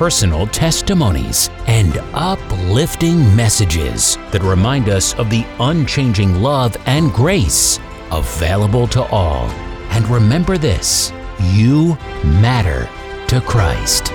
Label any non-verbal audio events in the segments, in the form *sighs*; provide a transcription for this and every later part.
personal testimonies, and uplifting messages that remind us of the unchanging love and grace available to all. And remember this you matter to Christ.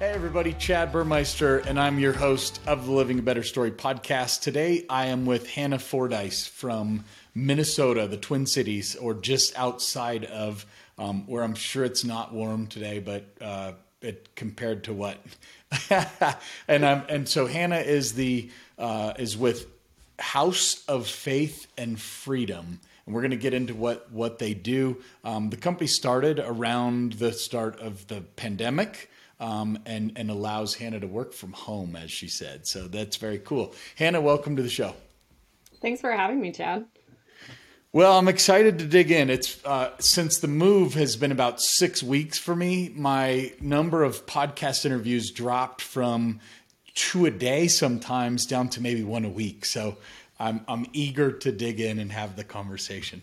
Hey, everybody, Chad Burmeister, and I'm your host of the Living a Better Story podcast. Today, I am with Hannah Fordice from Minnesota, the Twin Cities, or just outside of um, where I'm sure it's not warm today, but uh, it compared to what? *laughs* and I'm and so Hannah is the uh, is with House of Faith and Freedom. And we're going to get into what what they do. Um, the company started around the start of the pandemic. Um, and and allows Hannah to work from home, as she said. So that's very cool. Hannah, welcome to the show. Thanks for having me, Chad. Well, I'm excited to dig in. It's uh, since the move has been about six weeks for me. My number of podcast interviews dropped from two a day sometimes down to maybe one a week. So I'm I'm eager to dig in and have the conversation.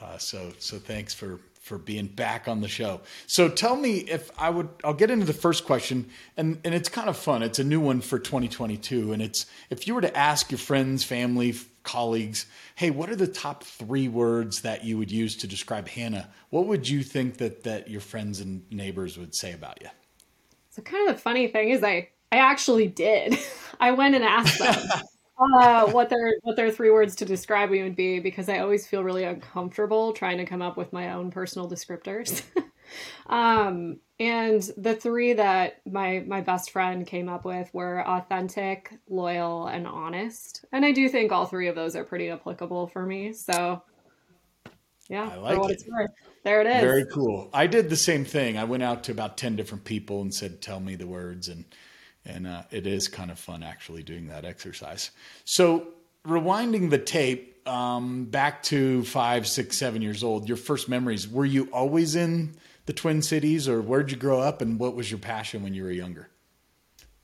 Uh, so so thanks for for being back on the show. So tell me if I would I'll get into the first question and and it's kind of fun. It's a new one for 2022 and it's if you were to ask your friends, family, colleagues, hey, what are the top three words that you would use to describe Hannah? What would you think that that your friends and neighbors would say about you? So kind of the funny thing is I I actually did. *laughs* I went and asked them *laughs* uh, what their what their three words to describe me would be because I always feel really uncomfortable trying to come up with my own personal descriptors. *laughs* um, and the three that my my best friend came up with were authentic, loyal, and honest. And I do think all three of those are pretty applicable for me. So yeah, I like it. There it is. Very cool. I did the same thing. I went out to about ten different people and said, "Tell me the words," and and uh, it is kind of fun actually doing that exercise. So rewinding the tape um, back to five, six, seven years old, your first memories. Were you always in the Twin Cities, or where'd you grow up, and what was your passion when you were younger?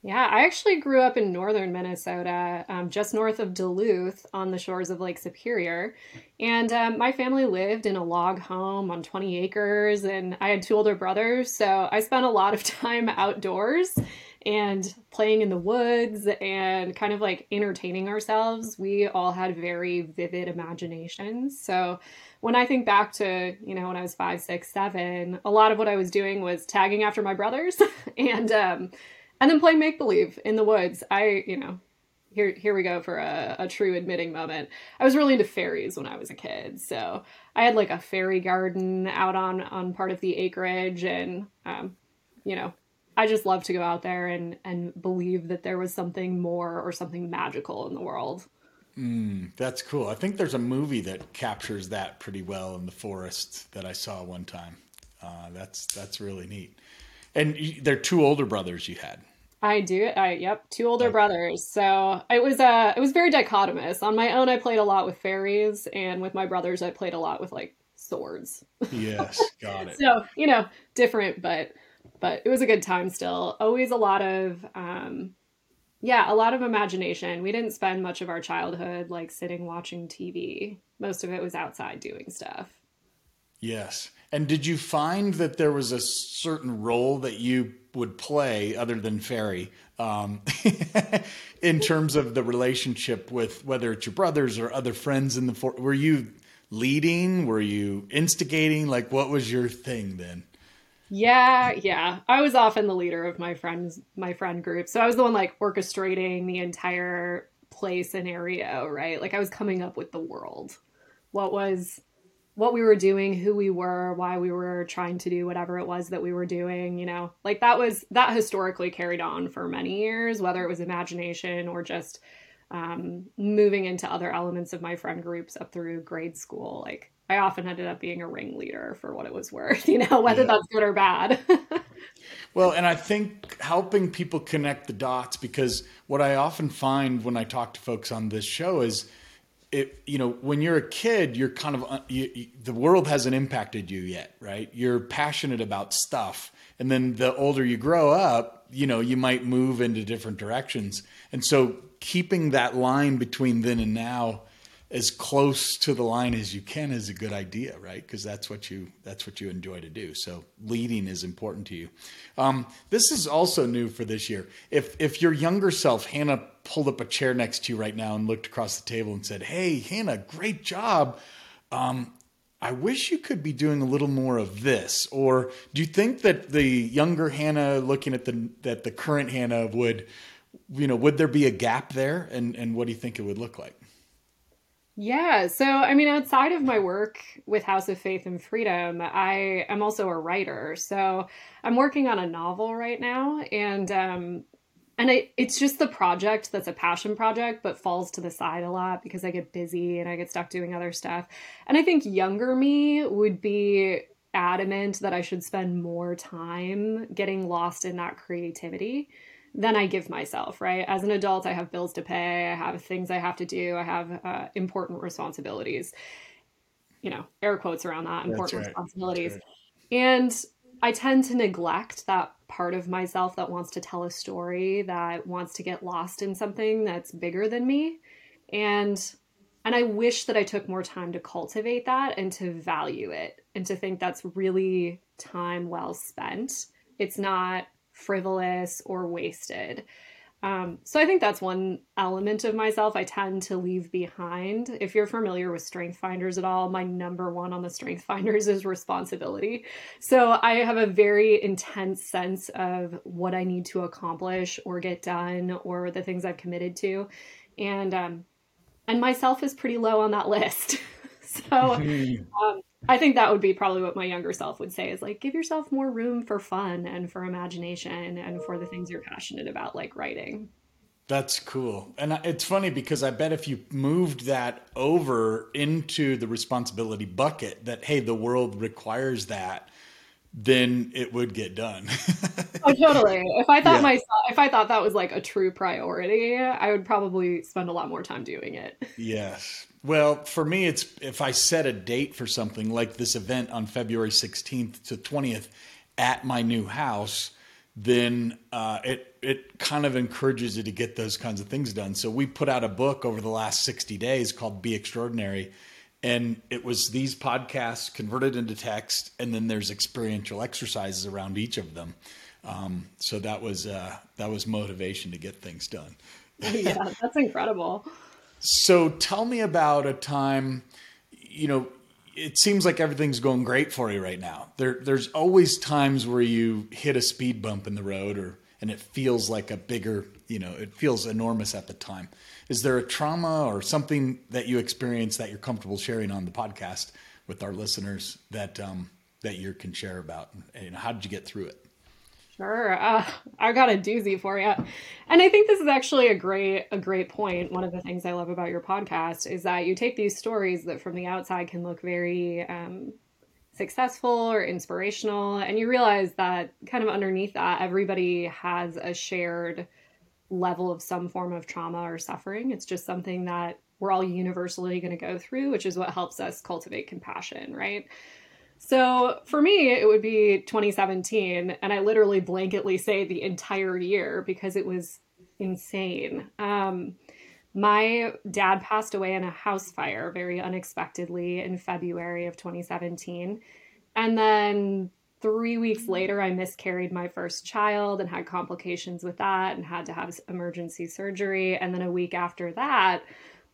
Yeah, I actually grew up in northern Minnesota, um, just north of Duluth on the shores of Lake Superior. And um, my family lived in a log home on 20 acres, and I had two older brothers. So I spent a lot of *laughs* time outdoors and playing in the woods and kind of like entertaining ourselves. We all had very vivid imaginations. So when I think back to, you know, when I was five, six, seven, a lot of what I was doing was tagging after my brothers *laughs* and um and then playing make believe in the woods. I, you know, here here we go for a, a true admitting moment. I was really into fairies when I was a kid. So I had like a fairy garden out on on part of the acreage and um, you know, I just love to go out there and and believe that there was something more or something magical in the world. Mm, that's cool. I think there's a movie that captures that pretty well in the forest that I saw one time. Uh, that's that's really neat. And you, they're two older brothers you had. I do. it. I yep, two older okay. brothers. So it was uh it was very dichotomous. On my own, I played a lot with fairies, and with my brothers, I played a lot with like swords. Yes, *laughs* got it. so you know, different, but but it was a good time still. Always a lot of um yeah, a lot of imagination. We didn't spend much of our childhood like sitting watching TV. Most of it was outside doing stuff. Yes. And did you find that there was a certain role that you would play other than fairy um, *laughs* in terms of the relationship with whether it's your brothers or other friends in the for- were you leading were you instigating like what was your thing then Yeah, yeah. I was often the leader of my friends, my friend group. So I was the one like orchestrating the entire play scenario, right? Like I was coming up with the world. What was what we were doing, who we were, why we were trying to do whatever it was that we were doing, you know. Like that was that historically carried on for many years, whether it was imagination or just um, moving into other elements of my friend groups up through grade school. Like I often ended up being a ringleader for what it was worth, *laughs* you know, whether yeah. that's good or bad. *laughs* well, and I think helping people connect the dots because what I often find when I talk to folks on this show is it, you know, when you're a kid, you're kind of, uh, you, you, the world hasn't impacted you yet, right? You're passionate about stuff. And then the older you grow up, you know, you might move into different directions. And so keeping that line between then and now as close to the line as you can is a good idea, right? Because that's what you that's what you enjoy to do. So leading is important to you. Um, this is also new for this year. If if your younger self, Hannah, pulled up a chair next to you right now and looked across the table and said, "Hey, Hannah, great job." Um, I wish you could be doing a little more of this. Or do you think that the younger Hannah, looking at the that the current Hannah, would, you know, would there be a gap there? And and what do you think it would look like? Yeah. So, I mean, outside of my work with House of Faith and Freedom, I am also a writer. So, I'm working on a novel right now, and um, and I, it's just the project that's a passion project, but falls to the side a lot because I get busy and I get stuck doing other stuff. And I think younger me would be adamant that I should spend more time getting lost in that creativity than I give myself, right? As an adult, I have bills to pay, I have things I have to do, I have uh, important responsibilities. You know, air quotes around that important right. responsibilities. Right. And I tend to neglect that part of myself that wants to tell a story, that wants to get lost in something that's bigger than me. And and I wish that I took more time to cultivate that and to value it and to think that's really time well spent. It's not frivolous or wasted. Um, so I think that's one element of myself I tend to leave behind. If you're familiar with Strength Finders at all, my number one on the Strength *laughs* Finders is responsibility. So I have a very intense sense of what I need to accomplish or get done or the things I've committed to, and um, and myself is pretty low on that *laughs* list. *laughs* so um, I think that would be probably what my younger self would say is like give yourself more room for fun and for imagination and for the things you're passionate about like writing. That's cool. And it's funny because I bet if you moved that over into the responsibility bucket that hey the world requires that then it would get done. oh, totally. If I thought yeah. myself, if I thought that was like a true priority, I would probably spend a lot more time doing it. Yes. Well, for me, it's if I set a date for something like this event on February 16th to 20th at my new house, then uh, it it kind of encourages you to get those kinds of things done. So we put out a book over the last 60 days called Be Extraordinary. And it was these podcasts converted into text, and then there's experiential exercises around each of them. Um, so that was uh, that was motivation to get things done. yeah, that's incredible. So tell me about a time, you know, it seems like everything's going great for you right now. There, there's always times where you hit a speed bump in the road or, and it feels like a bigger, you know, it feels enormous at the time. Is there a trauma or something that you experience that you're comfortable sharing on the podcast with our listeners that, um, that you can share about and how did you get through it? Sure. Uh, I got a doozy for you. And I think this is actually a great a great point. One of the things I love about your podcast is that you take these stories that from the outside can look very um, successful or inspirational and you realize that kind of underneath that everybody has a shared level of some form of trauma or suffering. It's just something that we're all universally going to go through, which is what helps us cultivate compassion, right? So for me, it would be 2017, and I literally blanketly say the entire year because it was insane. Um, my dad passed away in a house fire very unexpectedly in February of 2017. And then three weeks later, I miscarried my first child and had complications with that and had to have emergency surgery. And then a week after that,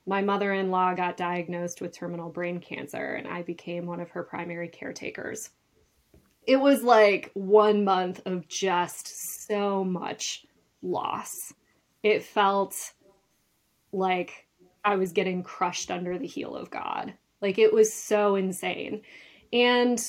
my mother in law got diagnosed with terminal brain cancer, and I became one of her primary caretakers. it was like one month of just so much loss. It felt like I was getting crushed under the heel of God. Like it was so insane. And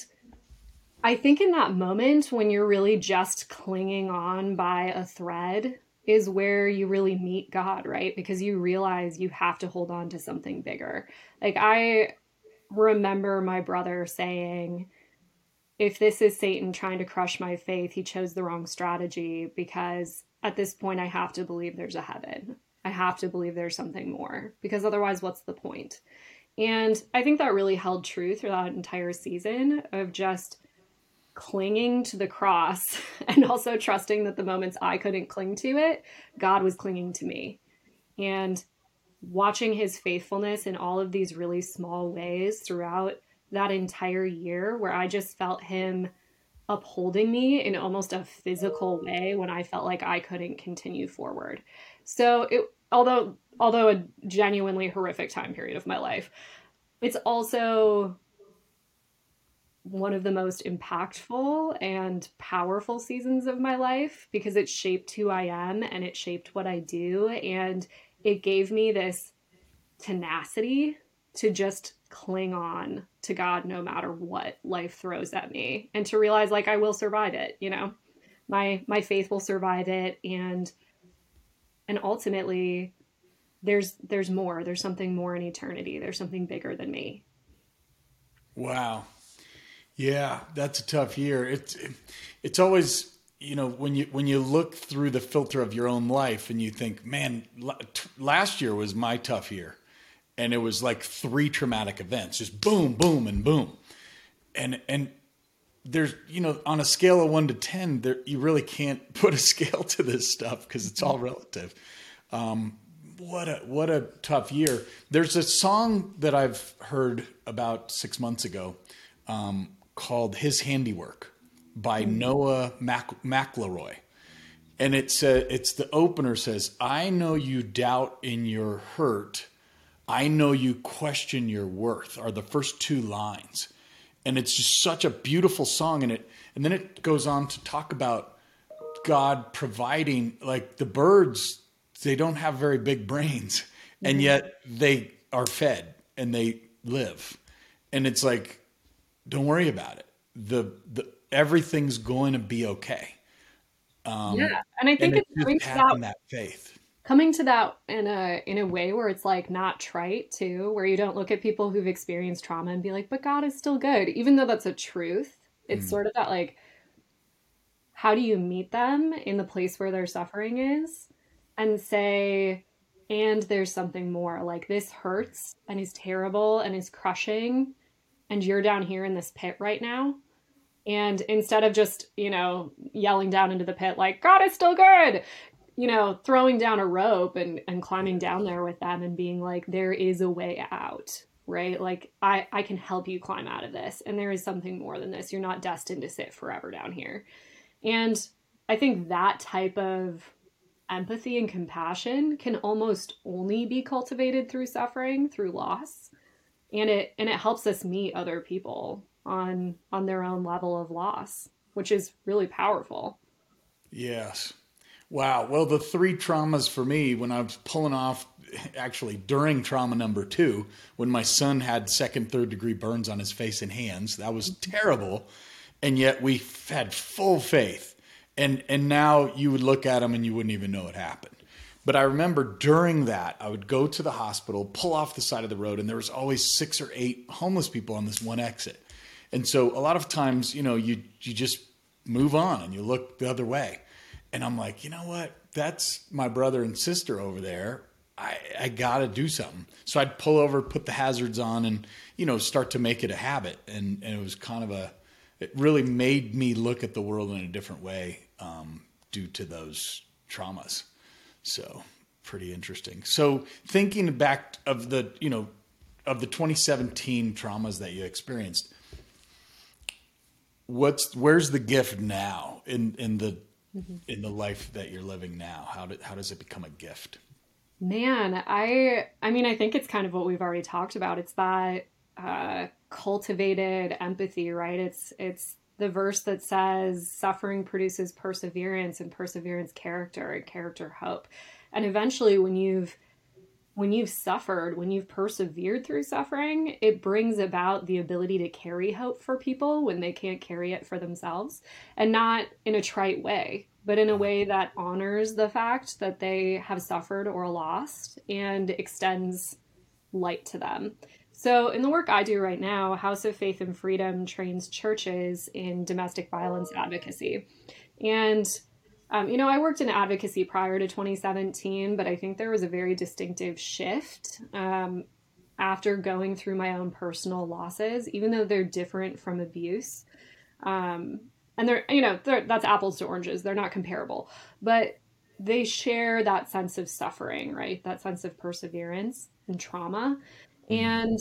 I think in that moment when you're really just clinging on by a thread is where you really meet God, right? Because you realize you have to hold on to something bigger. Like I remember my brother saying, if this is Satan trying to crush my faith, he chose the wrong strategy because at this point I have to believe there's a heaven. I have to believe there's something more because otherwise, what's the point? And I think that really held true through that entire season of just clinging to the cross *laughs* and also trusting that the moments I couldn't cling to it, God was clinging to me. And watching his faithfulness in all of these really small ways throughout that entire year, where I just felt him upholding me in almost a physical way when I felt like I couldn't continue forward. So it although although a genuinely horrific time period of my life, it's also one of the most impactful and powerful seasons of my life because it shaped who I am and it shaped what I do and it gave me this tenacity to just cling on to God no matter what life throws at me and to realize like I will survive it, you know. My my faith will survive it and and ultimately there's there's more. There's something more in eternity. There's something bigger than me. Wow. Yeah, that's a tough year. It's it's always you know when you when you look through the filter of your own life and you think, man, last year was my tough year and it was like three traumatic events, just boom, boom, and boom, and and there's you know on a scale of one to ten, there you really can't *laughs* put a scale to this stuff because it's all relative. Um, what a what a tough year. There's a song that I've heard about six months ago um, called "His Handiwork" by mm. Noah Mac- McElroy, and it says it's the opener says, "I know you doubt in your hurt." I know you question your worth are the first two lines. And it's just such a beautiful song and it and then it goes on to talk about God providing like the birds they don't have very big brains and mm-hmm. yet they are fed and they live. And it's like don't worry about it. The the everything's going to be okay. Um, yeah, and I think and it's, it's having that faith coming to that in a in a way where it's like not trite too where you don't look at people who've experienced trauma and be like but god is still good even though that's a truth it's mm. sort of that like how do you meet them in the place where their suffering is and say and there's something more like this hurts and is terrible and is crushing and you're down here in this pit right now and instead of just you know yelling down into the pit like god is still good you know, throwing down a rope and, and climbing down there with them and being like, there is a way out, right? Like, I, I can help you climb out of this. And there is something more than this. You're not destined to sit forever down here. And I think that type of empathy and compassion can almost only be cultivated through suffering, through loss. And it and it helps us meet other people on on their own level of loss, which is really powerful. Yes. Wow. Well, the three traumas for me when I was pulling off, actually during trauma number two, when my son had second, third degree burns on his face and hands, that was mm-hmm. terrible. And yet we had full faith. And, and now you would look at him and you wouldn't even know it happened. But I remember during that, I would go to the hospital, pull off the side of the road, and there was always six or eight homeless people on this one exit. And so a lot of times, you know, you you just move on and you look the other way. And I'm like, you know what? That's my brother and sister over there. I, I got to do something. So I'd pull over, put the hazards on, and you know start to make it a habit. And, and it was kind of a, it really made me look at the world in a different way um, due to those traumas. So pretty interesting. So thinking back of the you know of the 2017 traumas that you experienced, what's where's the gift now in in the mm-hmm. in the life that you're living now? How do, how does it become a gift? Man, I I mean I think it's kind of what we've already talked about. It's that uh, cultivated empathy, right? It's it's the verse that says suffering produces perseverance and perseverance character and character hope. And eventually when you've when you've suffered, when you've persevered through suffering, it brings about the ability to carry hope for people when they can't carry it for themselves. And not in a trite way, but in a way that honors the fact that they have suffered or lost and extends light to them. So, in the work I do right now, House of Faith and Freedom trains churches in domestic violence advocacy. And um, you know, I worked in advocacy prior to 2017, but I think there was a very distinctive shift um, after going through my own personal losses, even though they're different from abuse. Um, and they're, you know, they're, that's apples to oranges. They're not comparable, but they share that sense of suffering, right? That sense of perseverance and trauma. Mm-hmm. And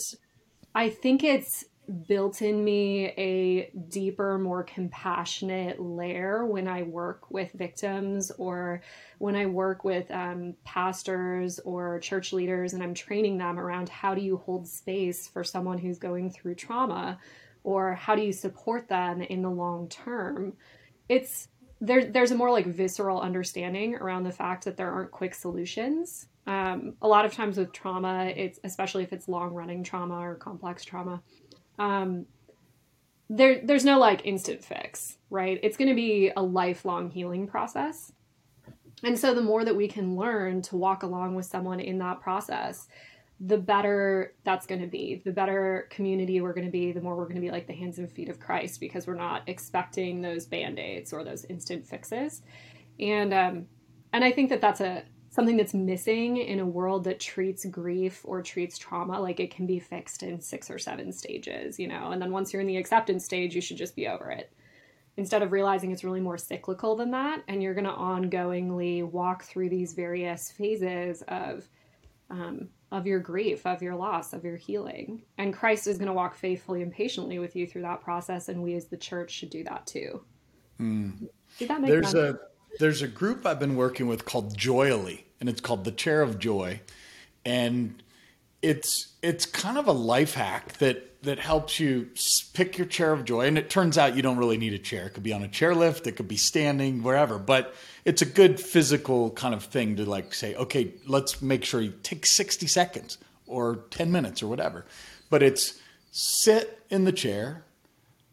I think it's built in me a deeper, more compassionate layer when I work with victims or when I work with um, pastors or church leaders and I'm training them around how do you hold space for someone who's going through trauma or how do you support them in the long term. It's there, there's a more like visceral understanding around the fact that there aren't quick solutions. Um, a lot of times with trauma, it's especially if it's long running trauma or complex trauma, um, there there's no like instant fix, right? It's going to be a lifelong healing process. And so the more that we can learn to walk along with someone in that process, the better that's going to be. The better community we're going to be, the more we're going to be like the hands and feet of Christ because we're not expecting those band-aids or those instant fixes. And um and I think that that's a something that's missing in a world that treats grief or treats trauma like it can be fixed in six or seven stages, you know, and then once you're in the acceptance stage, you should just be over it. Instead of realizing it's really more cyclical than that, and you're going to ongoingly walk through these various phases of um, of your grief, of your loss, of your healing. And Christ is going to walk faithfully and patiently with you through that process, and we as the church should do that too. Mm. Did that make There's sense? a there's a group I've been working with called Joyily, and it's called the Chair of Joy, and it's it's kind of a life hack that that helps you pick your chair of joy. And it turns out you don't really need a chair. It could be on a chairlift, it could be standing, wherever. But it's a good physical kind of thing to like say, okay, let's make sure you take 60 seconds or 10 minutes or whatever. But it's sit in the chair,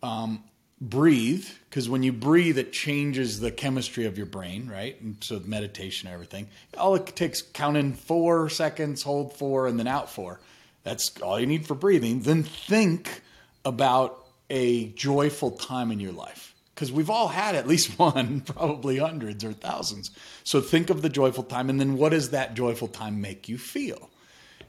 um, breathe because when you breathe it changes the chemistry of your brain right? And so meditation and everything. All it takes count in four seconds hold four and then out four. That's all you need for breathing. Then think about a joyful time in your life. Because we've all had at least *laughs* one probably hundreds or thousands. So think of the joyful time and then what does that joyful time make you feel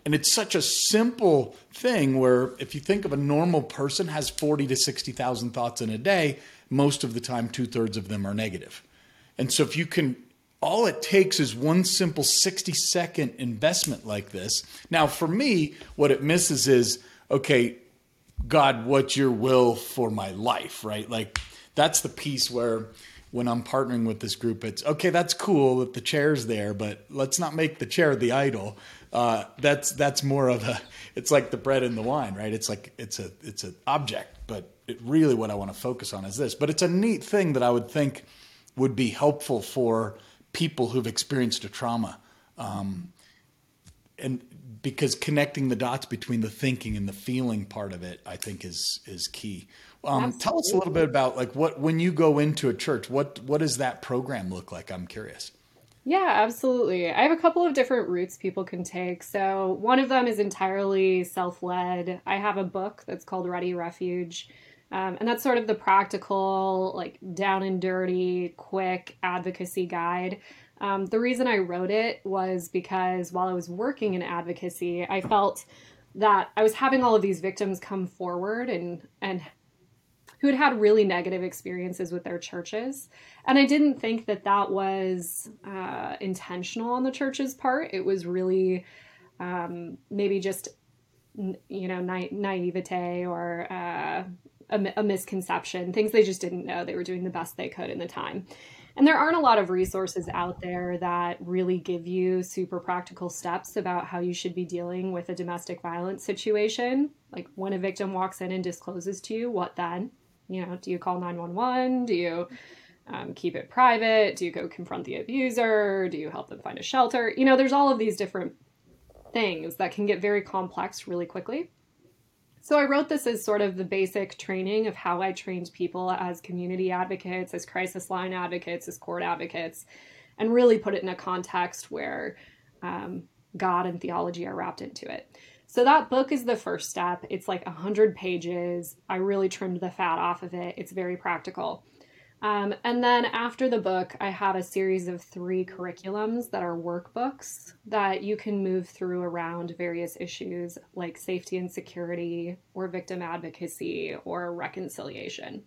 and it's such a simple thing where if you think of a normal person has 40 to 60,000 thoughts in a day, most of the time, two thirds of them are negative. And so if you can, all it takes is one simple 60 second investment like this. Now, for me, what it misses is, okay, God, what's your will for my life, right? Like that's the piece where when I'm partnering with this group, it's okay, that's cool that the chair's there, but let's not make the chair the idol uh, that's that's more of a it's like the bread and the wine right? It's like it's a it's an object but it really what i want to focus on is this. But it's a neat thing that i would think would be helpful for people who've experienced a trauma um, and because connecting the dots between the thinking and the feeling part of it i think is is key. Um, tell us a little bit about like what when you go into a church what what does that program look like? I'm curious yeah, absolutely. I have a couple of different routes people can take. So, one of them is entirely self led. I have a book that's called Ready Refuge. Um, and that's sort of the practical, like down and dirty, quick advocacy guide. Um, the reason I wrote it was because while I was working in advocacy, I felt that I was having all of these victims come forward and and who had had really negative experiences with their churches. And I didn't think that that was uh, intentional on the church's part. It was really um, maybe just, you know, na- naivete or uh, a, a misconception, things they just didn't know. They were doing the best they could in the time. And there aren't a lot of resources out there that really give you super practical steps about how you should be dealing with a domestic violence situation. Like when a victim walks in and discloses to you, what then? You know, do you call 911? Do you um, keep it private? Do you go confront the abuser? Do you help them find a shelter? You know, there's all of these different things that can get very complex really quickly. So I wrote this as sort of the basic training of how I trained people as community advocates, as crisis line advocates, as court advocates, and really put it in a context where um, God and theology are wrapped into it. So that book is the first step. It's like 100 pages. I really trimmed the fat off of it. It's very practical. Um, and then after the book, I have a series of three curriculums that are workbooks that you can move through around various issues like safety and security, or victim advocacy, or reconciliation.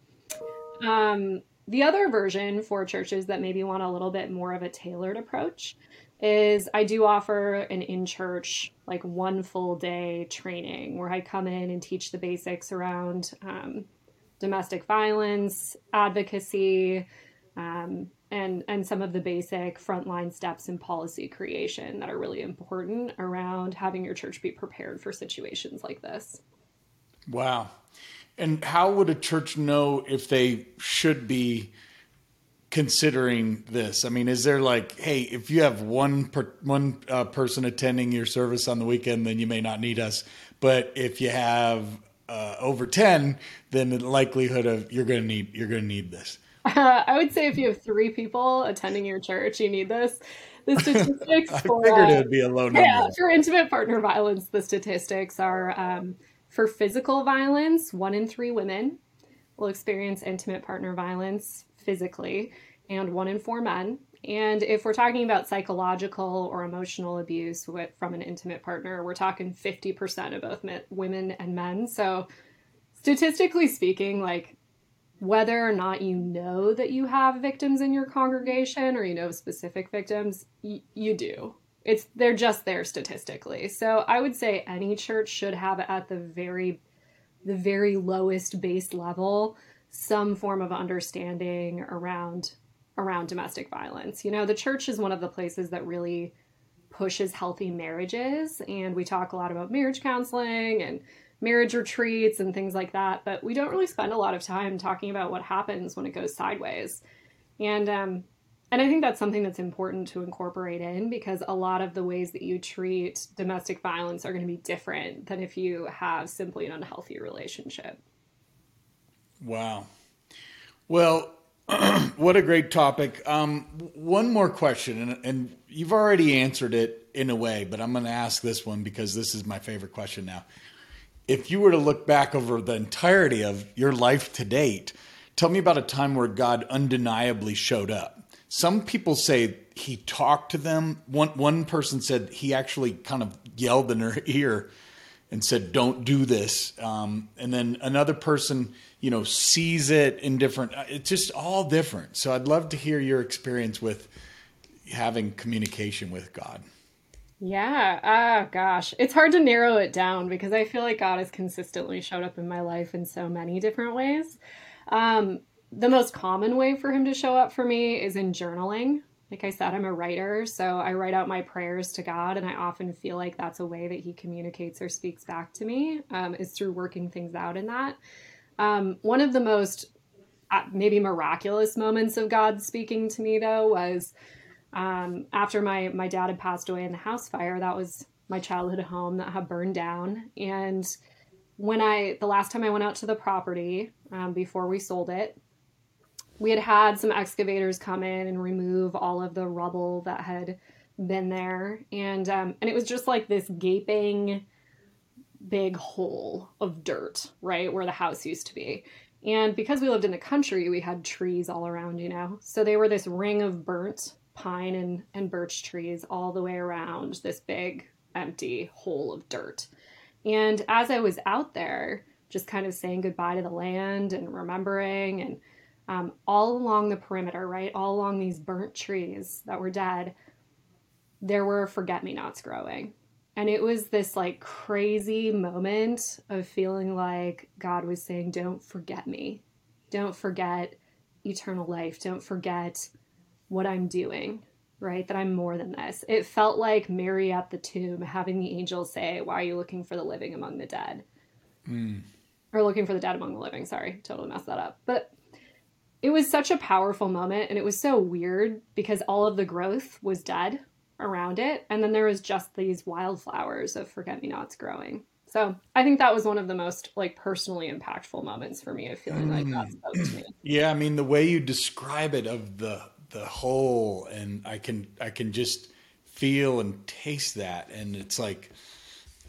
Um, the other version for churches that maybe want a little bit more of a tailored approach is I do offer an in church, like one full day training where I come in and teach the basics around um, domestic violence, advocacy, um, and and some of the basic frontline steps in policy creation that are really important around having your church be prepared for situations like this. Wow. And how would a church know if they should be considering this? I mean, is there like, hey, if you have one per, one uh, person attending your service on the weekend, then you may not need us. But if you have uh, over 10, then the likelihood of you're going to need you're going to need this. Uh, *laughs* I would say if you have three people attending your church, you need this. The *laughs* statistics I for figured it would be a low number. yeah for intimate partner violence, the statistics are um, for physical violence, one in three women will experience intimate partner violence physically, and one in four men. And if we're talking about psychological or emotional abuse with, from an intimate partner, we're talking 50% of both men, women and men. So, statistically speaking, like whether or not you know that you have victims in your congregation or you know specific victims, y- you do. It's they're just there statistically. So, I would say any church should have at the very the very lowest base level some form of understanding around around domestic violence. You know, the church is one of the places that really pushes healthy marriages, and we talk a lot about marriage counseling and marriage retreats and things like that, but we don't really spend a lot of time talking about what happens when it goes sideways. And um and I think that's something that's important to incorporate in because a lot of the ways that you treat domestic violence are going to be different than if you have simply an unhealthy relationship. Wow. Well, *clears throat* what a great topic. Um, one more question, and, and, you've already answered it in a way, but I'm going to ask this one because this is my favorite question now. If you were to look back over the entirety of your life to date, tell me about a time where God undeniably showed up. Some people say he talked to them. One one person said he actually kind of yelled in her *laughs* ear and said, "Don't do this." Um, and then another person you know sees it in different uh, it's just all different. So i'd love to hear your experience with having communication with god. Yeah ah gosh. It's hard to narrow it down because i feel like god has consistently showed up in my life in so many different ways. Um, the most common way for him to show up for me is in journaling. Like i said i'm a writer so i write out my prayers to god and i often feel like that's a way that he communicates or speaks back to me um, is through working things out in that um, one of the most uh, maybe miraculous moments of God speaking to me though was um, after my my dad had passed away in the house fire. That was my childhood home that had burned down, and when I the last time I went out to the property um, before we sold it, we had had some excavators come in and remove all of the rubble that had been there, and um, and it was just like this gaping big hole of dirt, right, where the house used to be. And because we lived in the country, we had trees all around, you know. So they were this ring of burnt pine and, and birch trees all the way around this big empty hole of dirt. And as I was out there, just kind of saying goodbye to the land and remembering, and um, all along the perimeter, right, all along these burnt trees that were dead, there were forget me nots growing. And it was this like crazy moment of feeling like God was saying, Don't forget me. Don't forget eternal life. Don't forget what I'm doing, right? That I'm more than this. It felt like Mary at the tomb having the angel say, Why are you looking for the living among the dead? Mm. or looking for the dead among the living. Sorry, totally messed that up. But it was such a powerful moment, and it was so weird because all of the growth was dead around it, and then there was just these wildflowers of forget me nots growing. So I think that was one of the most like personally impactful moments for me of feeling like that spoke to me. Yeah, I mean the way you describe it of the the whole, and I can I can just feel and taste that, and it's like,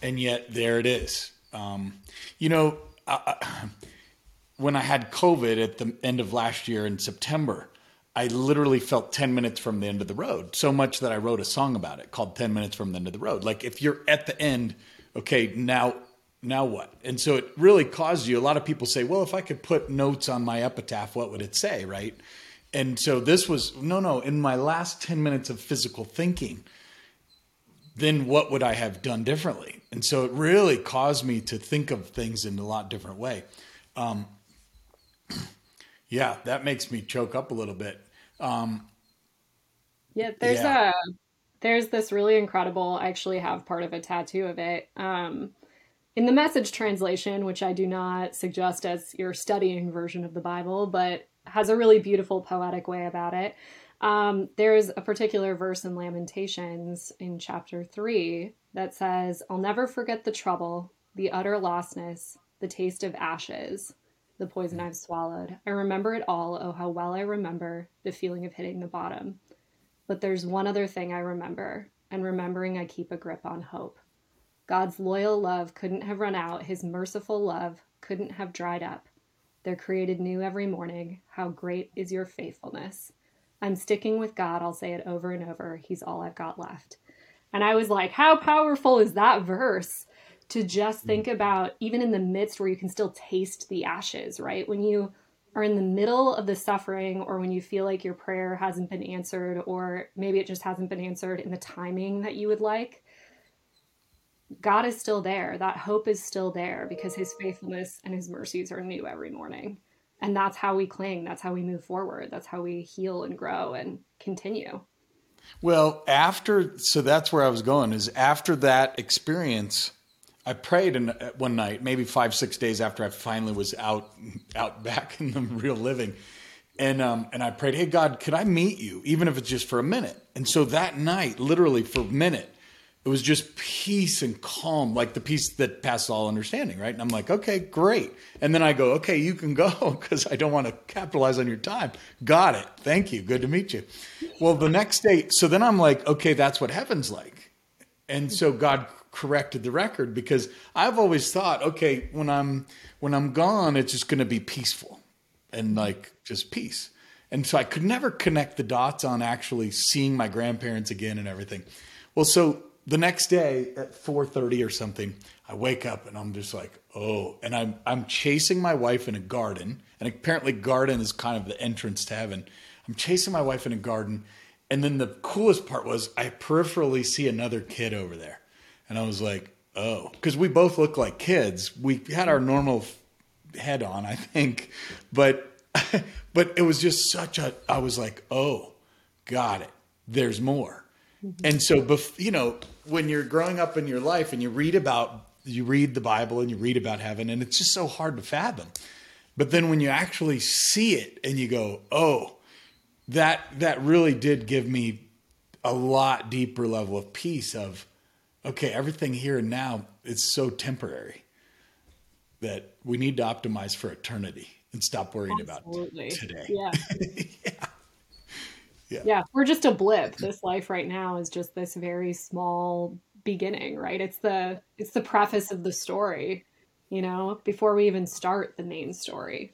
and yet there it is. Um, you know, I, I, *sighs* when I had COVID at the end of last year in September, I literally felt 10 minutes from the end of the road, so much that I wrote a song about it called 10 Minutes from the End of the Road. Like if you're at the end okay, now now what? And so it really caused you. A lot of people say, well, if I could put notes on my epitaph, what would it say, right? And so this was no, no. In my last ten minutes of physical thinking, then what would I have done differently? And so it really caused me to think of things in a lot different way. Um, *clears throat* yeah, that makes me choke up a little bit. Um, yeah, there's yeah. a there's this really incredible, I actually have part of a tattoo of it. Um, in the message translation, which I do not suggest as your studying version of the Bible, but has a really beautiful poetic way about it. Um, there's a particular verse in Lamentations in chapter 3 that says, I'll never forget the trouble, the utter lostness, the taste of ashes, the poison mm. I've swallowed. I remember it all. Oh, how well I remember the feeling of hitting the bottom. But there's one other thing I remember, and remembering I keep a grip on hope. God's loyal love couldn't have run out, His merciful love couldn't have dried up. They're created new every morning. How great is your faithfulness? I'm sticking with God. I'll say it over and over. He's all I've got left. And I was like, how powerful is that verse to just think mm-hmm. about, even in the midst where you can still taste the ashes, right? When you are in the middle of the suffering or when you feel like your prayer hasn't been answered or maybe it just hasn't been answered in the timing that you would like God is still there. That hope is still there because his faithfulness and his mercies are new every morning. And that's how we cling. That's how we move forward. That's how we heal and grow and continue. Well, after, so that's where I was going is after that experience, I prayed in, uh, one night, maybe five six days after I finally was out out back *laughs* in the real living, and um, and I prayed, hey God, could I meet you, even if it's just for a minute? And so that night, literally for a minute, it was just peace and calm, like the peace that passes all understanding, right? And I'm like, okay, great. And then I go, okay, you can go *laughs* because I don't want to capitalize on your time. Got it. Thank you. Good to meet you. Well, the next day, so then I'm like, okay, that's what heaven's like. And so God corrected the record because I've always thought, okay, when I'm when I'm gone, it's just going to be peaceful and like just peace. And so I could never connect the dots on actually seeing my grandparents again and everything. Well, so the next day at 4:30 or something, I wake up and I'm just like, "Oh." And I'm I'm chasing my wife in a garden, and apparently garden is kind of the entrance to heaven. I'm chasing my wife in a garden, and then the coolest part was I peripherally see another kid over there. And I was like, oh, because we both look like kids. We had our normal head on, I think, but *laughs* but it was just such a. I was like, oh, got it. There's more. Mm-hmm. And so, you know, when you're growing up in your life and you read about, you read the Bible and you read about heaven, and it's just so hard to fathom. But then when you actually see it and you go, oh, that that really did give me a lot deeper level of peace of okay, everything here and now is so temporary that we need to optimize for eternity and stop worrying Absolutely. about today. Yeah. yeah. *laughs* yeah. Yeah. We're just a blip. This life right now is just this very small beginning, right? It's the it's the preface of the story, you know, before we even start the main story,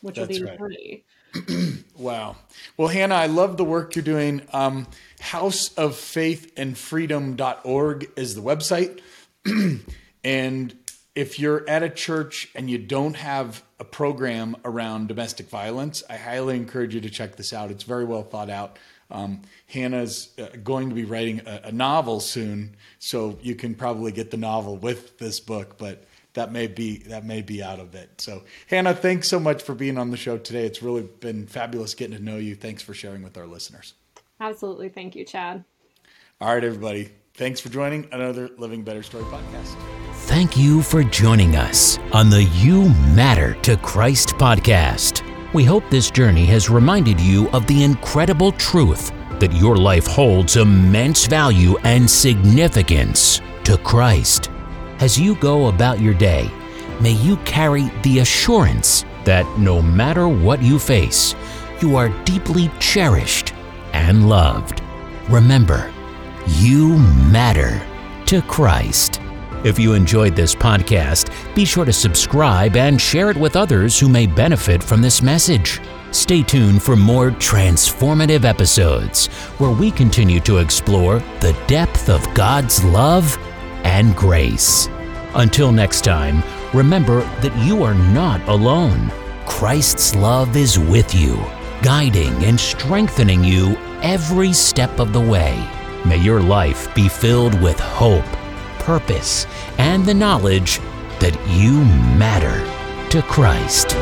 which That's will be right. eternity. *clears throat* wow. Well, Hannah, I love the work you're doing. Um, houseoffaithandfreedom.org is the website. *clears throat* and if you're at a church and you don't have a program around domestic violence, I highly encourage you to check this out. It's very well thought out. Um, Hannah's uh, going to be writing a, a, novel soon, so you can probably get the novel with this book. But that may be that may be out of it. So, Hannah, thanks so much for being on the show today. It's really been fabulous getting to know you. Thanks for sharing with our listeners. Absolutely, thank you, Chad. All right, everybody. Thanks for joining another Living Better Story podcast. thank you for joining us on the You Matter to Christ podcast. We hope this journey has reminded you of the incredible truth that your life holds immense value and significance to Christ. As you go about your day, may you carry the assurance that no matter what you face, you are deeply cherished and loved. Remember, you matter to Christ. If you enjoyed this podcast, be sure to subscribe and share it with others who may benefit from this message. Stay tuned for more transformative episodes where we continue to explore the depth of God's love and grace. Until next time, remember that you are not alone. Christ's love is with you, guiding and strengthening you every step of the way. May your life be filled with hope, purpose, and the knowledge that you matter to Christ.